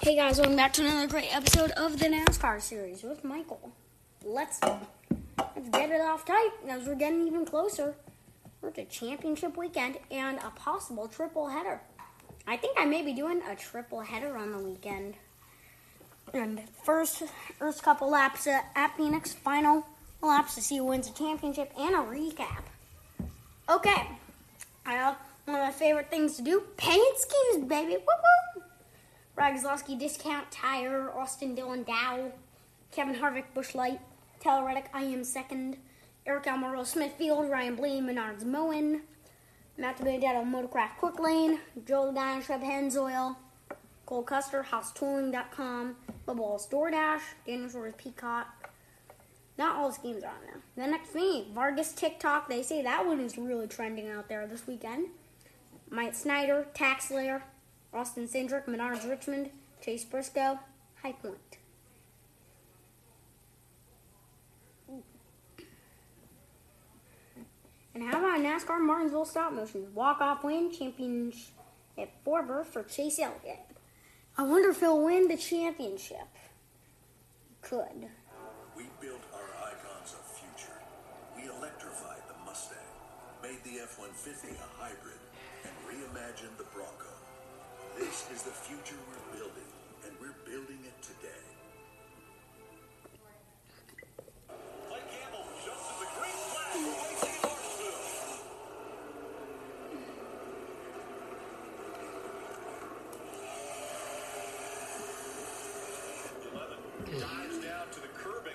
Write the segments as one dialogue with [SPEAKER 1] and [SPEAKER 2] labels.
[SPEAKER 1] Hey guys, welcome back to another great episode of the NASCAR series with Michael. Let's let's get it off tight as we're getting even closer. We're to championship weekend and a possible triple header. I think I may be doing a triple header on the weekend. And first, first couple laps at Phoenix, final laps to see who wins the championship, and a recap. Okay, uh, one of my favorite things to do: paint schemes, baby. Woo woo. Discount Tire, Austin Dillon Dow, Kevin Harvick, Bushlight, Light, Reddick, I am second, Aric Almirola, Smithfield, Ryan Blaney, Menards Moen, Matt Benedetto, Motorcraft Quick Lane, Joe Logano, Shrub Pennzoil, Cole Custer, HaasTooling.com, Bubbles DoorDash, Daniel Suarez Peacock. Not all schemes are on there. The next thing, Vargas TikTok. They say that one is really trending out there this weekend. Mike Snyder, Tax Layer, Austin Cindric, Menards Richmond, Chase Briscoe, High Point. And how about NASCAR Martinsville stop motion? Walk off win, championship four berth for Chase Elliott. I wonder if he'll win the championship. Could.
[SPEAKER 2] We built our icons of future. We electrified the Mustang, made the F-150 a hybrid, and reimagined the Bronco. This is the future we're building, and we're building it today.
[SPEAKER 3] Dives down to the curbing.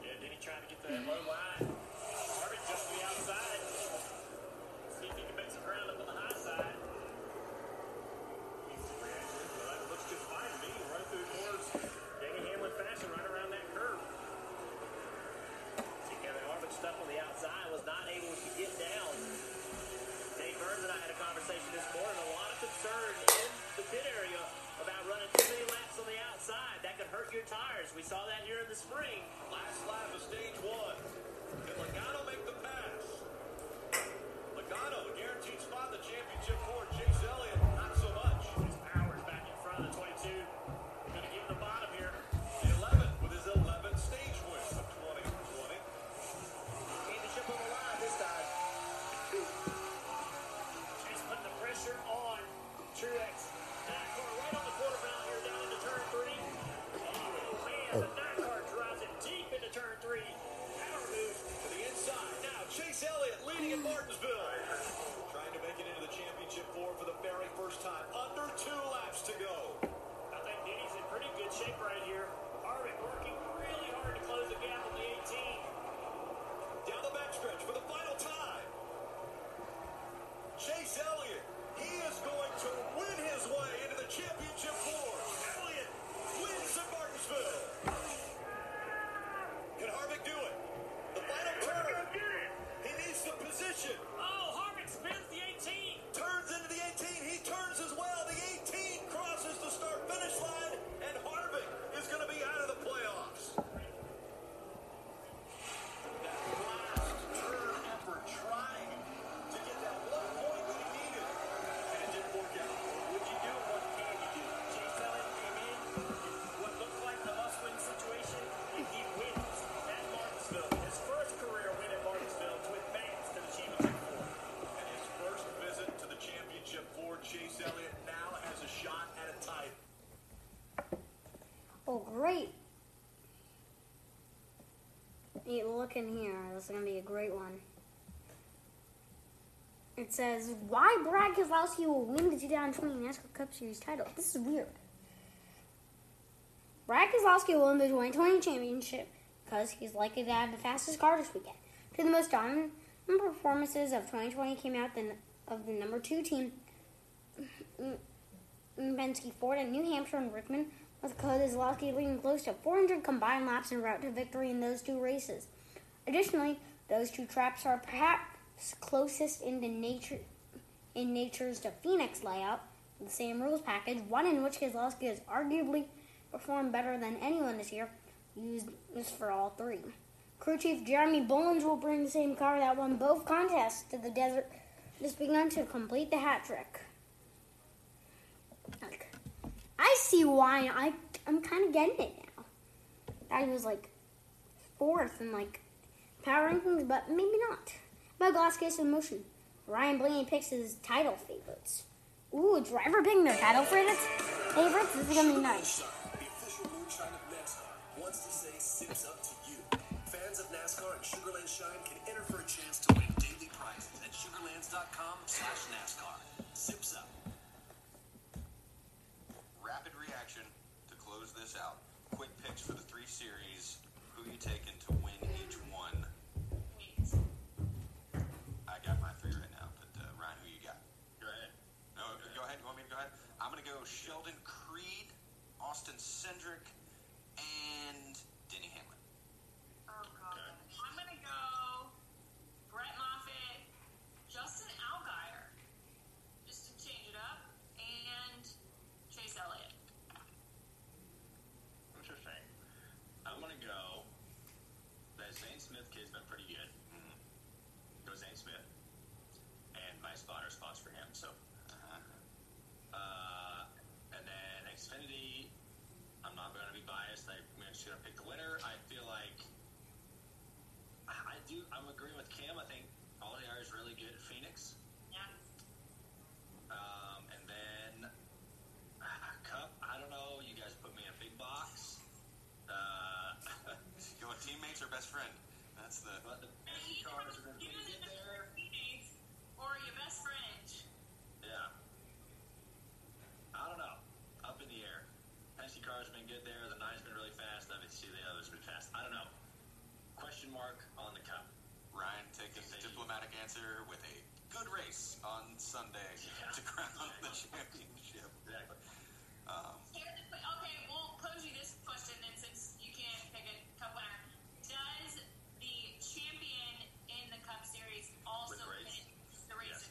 [SPEAKER 3] Yeah, Denny trying to get that low line. Harvick just to the outside. See if he can make some ground up on the high side. Easy reaction. Well, that looks just fine to me. Right through the corners. Denny Hamlin fashion right around that curve. See Kevin Harvick stuck on the outside, was not able to get down. Dave Burns and I had a conversation this morning. A concern in the pit area about running too many laps on the outside. That could hurt your tires. We saw that here in the spring. Last lap of stage one. Can Logano make the pass? Logano, guaranteed spot in the championship for Chase Elliott. Not so much.
[SPEAKER 1] Look in here. This is going to be a great one. It says, why Brad Keselowski will win the 2020 NASCAR Cup Series title. This is weird. Brad Keselowski will win the 2020 championship because he's likely to have the fastest car this weekend. Two of the most dominant performances of 2020 came out the, of the number two team, Penske Ford in New Hampshire and Richmond, with Keselowski leading close to 400 combined laps en route to victory in those two races. Additionally, those two traps are perhaps closest in the nature in nature's to Phoenix layout, the same rules package, one in which Keselowski has arguably performed better than anyone this year, used this for all three. Crew chief Jeremy Bullins will bring the same car that won both contests to the desert this weekend to complete the hat trick. I see why. I I'm kind of getting it now. I was like fourth and like power rankings, but maybe not. My glass case in motion. Ryan Blaney picks his title favorites. Ooh, driver picking their title favorites. Favorites. This is gonna be nice.
[SPEAKER 2] The official moonshine of NASCAR wants to say sips up to you. Fans of NASCAR and Sugarland Shine can enter for a chance to win daily prizes at sugarlands.com slash NASCAR. Sips up.
[SPEAKER 4] Rapid reaction to close this out. Quick picks for the three series. Who you taking to win each one? I got my three right now, but uh, Ryan, who you got? Go ahead. No, go ahead. You want me to go ahead? I'm gonna go Sheldon Creed, Austin Cindric, and Denny Hamlin.
[SPEAKER 5] Oh god. I'm gonna go Brett Moffitt, Justin Allgaier, just to change it up, and Chase Elliott.
[SPEAKER 6] Interesting. I'm gonna go. The Zane Smith kid's been pretty good. Go Zane Smith. And my spotter spots for him. So, uh, and then Xfinity. I'm not gonna be biased. I'm just gonna pick the winner. I feel like I I do. I'm agreeing with Cam. I think Allgaier is really good at Phoenix.
[SPEAKER 5] Yeah.
[SPEAKER 6] Um, and then Cup. I don't know. You guys put me in a big box. Uh,
[SPEAKER 4] Your teammates or best friend? That's the.
[SPEAKER 6] but the
[SPEAKER 5] And
[SPEAKER 6] Penske
[SPEAKER 5] either
[SPEAKER 6] cars are going to
[SPEAKER 5] either
[SPEAKER 6] get
[SPEAKER 5] the
[SPEAKER 6] there.
[SPEAKER 5] teammates or your best friend.
[SPEAKER 6] Yeah. I don't know. Up in the air. Penske cars been good there. The nine's been really fast. I see the others been fast. I don't know. Question mark on the cup.
[SPEAKER 4] Ryan taking the diplomatic answer with a good race on Sunday
[SPEAKER 6] Yeah.
[SPEAKER 4] to crown the championship.
[SPEAKER 6] Exactly.
[SPEAKER 4] Um,
[SPEAKER 5] Okay, we'll pose you this question then since you can't pick a cup winner. Does the champion in the Cup Series also
[SPEAKER 6] With the race?
[SPEAKER 5] finish the race?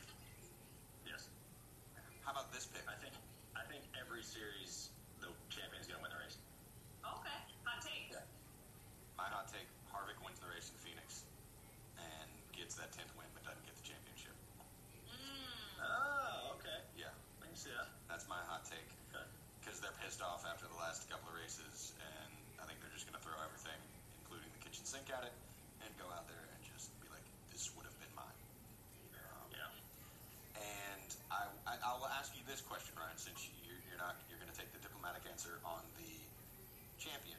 [SPEAKER 6] Yes.
[SPEAKER 4] how about this pick?
[SPEAKER 6] I think. I think every series the champion's going to win the race.
[SPEAKER 5] Okay, hot take.
[SPEAKER 4] My hot take: Harvick wins the race in Phoenix and gets that tenth win, but doesn't get the championship.
[SPEAKER 5] Mm.
[SPEAKER 6] Oh, okay.
[SPEAKER 4] Yeah,
[SPEAKER 6] I can see that.
[SPEAKER 4] that's my hot take
[SPEAKER 6] Okay.
[SPEAKER 4] because they're pissed off after the last couple of races, and I think they're just going to throw everything, the sink, at it, and go out there and just be like, "This would have been mine." Um,
[SPEAKER 6] Yeah.
[SPEAKER 4] And I, I, I'll ask you this question, Ryan, since you're, you're not, you're going to take the diplomatic answer on the champion.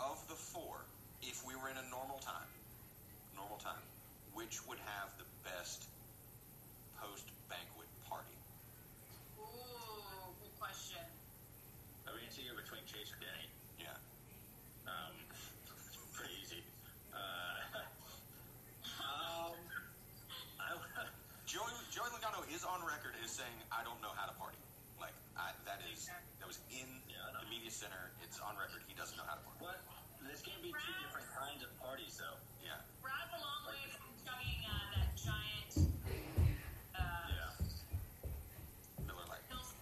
[SPEAKER 4] Of the four, if we were in a normal time, normal time, which would have the best post banquet party?
[SPEAKER 5] Ooh, good question.
[SPEAKER 6] I mean, it's either between Chase or Denny.
[SPEAKER 4] Yeah.
[SPEAKER 6] Um, pretty easy. Uh, um, I,
[SPEAKER 4] Joey, Joey Logano is on record as saying, "I don't know how to party." Like I, that is that was in
[SPEAKER 6] Yeah, I know.
[SPEAKER 4] the media center. It's on record. He doesn't know how to party.
[SPEAKER 6] what? This can't be two different kinds of parties, though.
[SPEAKER 4] Yeah.
[SPEAKER 5] Brad's a long way from chugging uh, that giant uh,
[SPEAKER 6] Yeah.
[SPEAKER 4] Miller Lite.
[SPEAKER 5] Hills.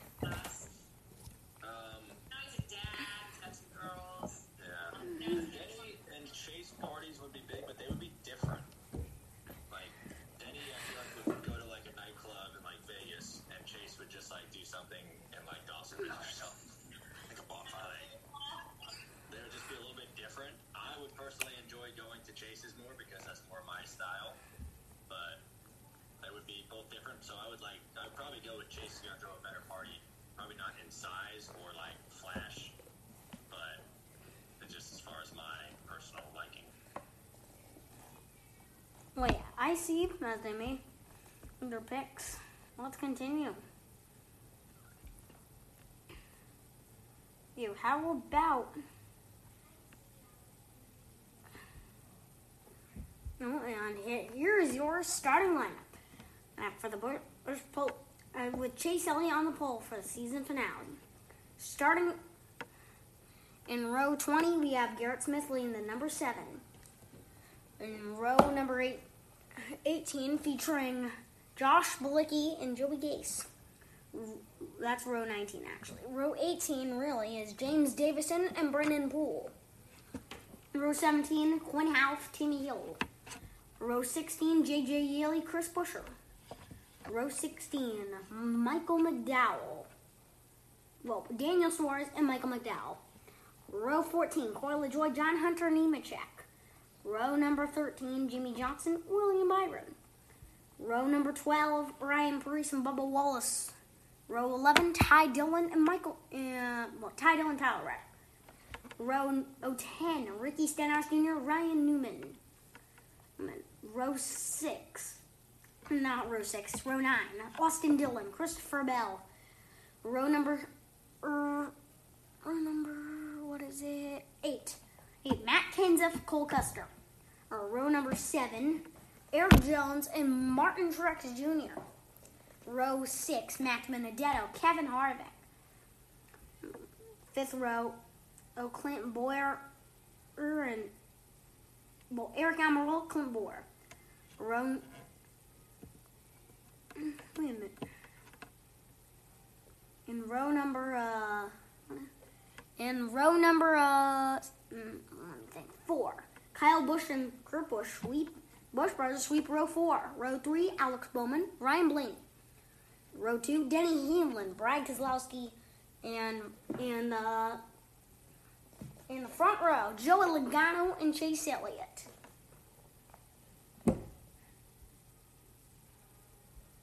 [SPEAKER 6] Um,
[SPEAKER 5] Now he's a dad, he's got two girls.
[SPEAKER 6] yeah. Denny and Chase parties would be big, but they would be different. Like Denny, I feel like would go to like a nightclub in like Vegas, and Chase would just like do something in like Dawsonville or something.
[SPEAKER 4] Like a bonfire.
[SPEAKER 6] They would just be a little bit different. I would personally enjoy going to Chase's more because that's more my style. But they would be both different. So I would like I would probably go with Chase gonna throw a better party. Probably not in size or like flash, but just as far as my personal liking.
[SPEAKER 1] Wait, I see that they made their picks. Let's continue. You, how about? Oh, and here- is your starting lineup for the Busch pole uh, with Chase Elliott on the pole for the season finale. Starting in row 20, we have Garrett Smith leading the number seven. In row number eight, 18, featuring Josh Bilicki and Joey Gase. That's row 19, actually. Row 18, really, is James Davison and Brennan Poole. Row 17, Quin Houff, Timmy Hill. Row 16, J.J. Yeley, Chris Buescher. Row 16, Michael McDowell. Well, Daniel Suarez and Michael McDowell. Row 14, Corey LaJoie, John Hunter Nemechek. Row number 13, Jimmie Johnson, William Byron. Row number 12, Brian Parise and Bubba Wallace. Row 11, Ty Dillon and Michael, uh, well, Ty Dillon, Tyler Reddick. Row 10, Ricky Stenhouse Jr., Ryan Newman. Row 6, not row 6, row 9, Austin Dillon, Christopher Bell. Row number, er, row number, what is it? 8. 8, Matt Kenseth, Cole Custer. Row number 7, Erik Jones and Martin Truex Jr. Row 6, Matt Benedetto, Kevin Harvick. Fifth row, oh, Clint Bowyer and well, Eric Amaral, Clint Bowyer. Row. In row number uh, in row number uh, mm, four, Kyle Busch and Kurt Busch sweep. Busch brothers sweep row four. Row three, Alex Bowman, Ryan Blaney. Row two, Denny Hamlin, Brad Keselowski, and and uh, in the front row, Joey Logano and Chase Elliott.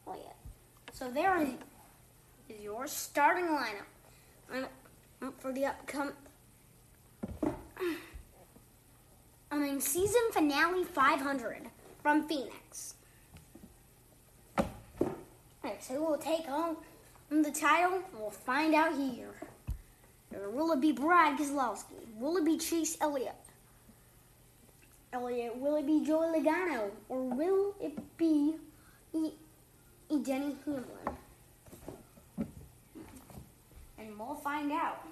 [SPEAKER 1] Elliott. So there is, is your starting lineup for the upcoming. I mean, season finale 500 from Phoenix. So who will take home the title? We'll find out here. Will it be Brad Keselowski? Will it be Chase Elliott? Elliott, will it be Joey Logano? Or will it be E- Denny Hamlin? We'll find out.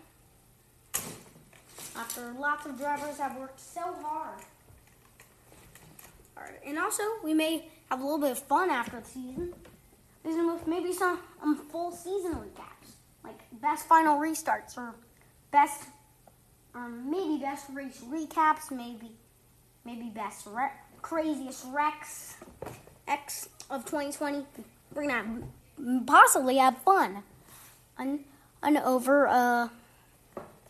[SPEAKER 1] After lots of drivers have worked so hard. Alright, and also we may have a little bit of fun after the season. Maybe some um, full season recaps, like best final restarts or best, um, maybe best race recaps, maybe, maybe best re- craziest wrecks X of 2020. We're gonna possibly have fun, and and over uh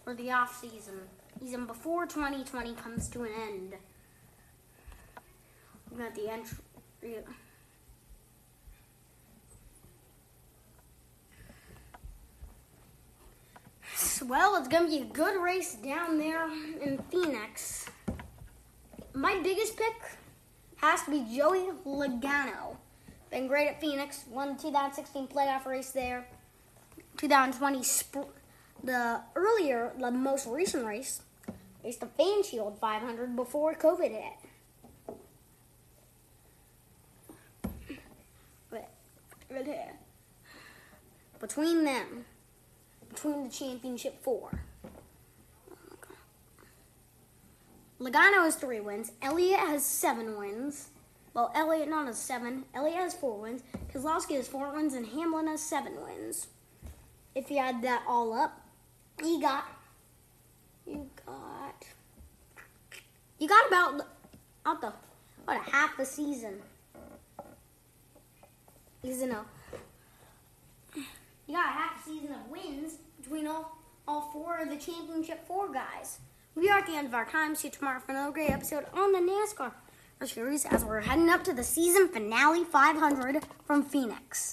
[SPEAKER 1] for the off season, season before 2020 comes to an end. We got the entry. Well, it's gonna be a good race down there in Phoenix. My biggest pick has to be Joey Logano. Been great at Phoenix. Won the 2016 playoff race there. 2020 sp- the earlier, the most recent race is the Fan Shield 500 before COVID hit. Between them, between the championship four. Logano has three wins. Elliott has seven wins. Well, Elliott not has seven. Elliott has four wins. Keselowski has four wins, and Hamlin has seven wins. If you add that all up, you got you got you got about out the what a half a season. Season of you got a half a season of wins between all all four of the championship four guys. We are at the end of our time. See you tomorrow for another great episode on the NASCAR series as we're heading up to the season finale 500 from Phoenix.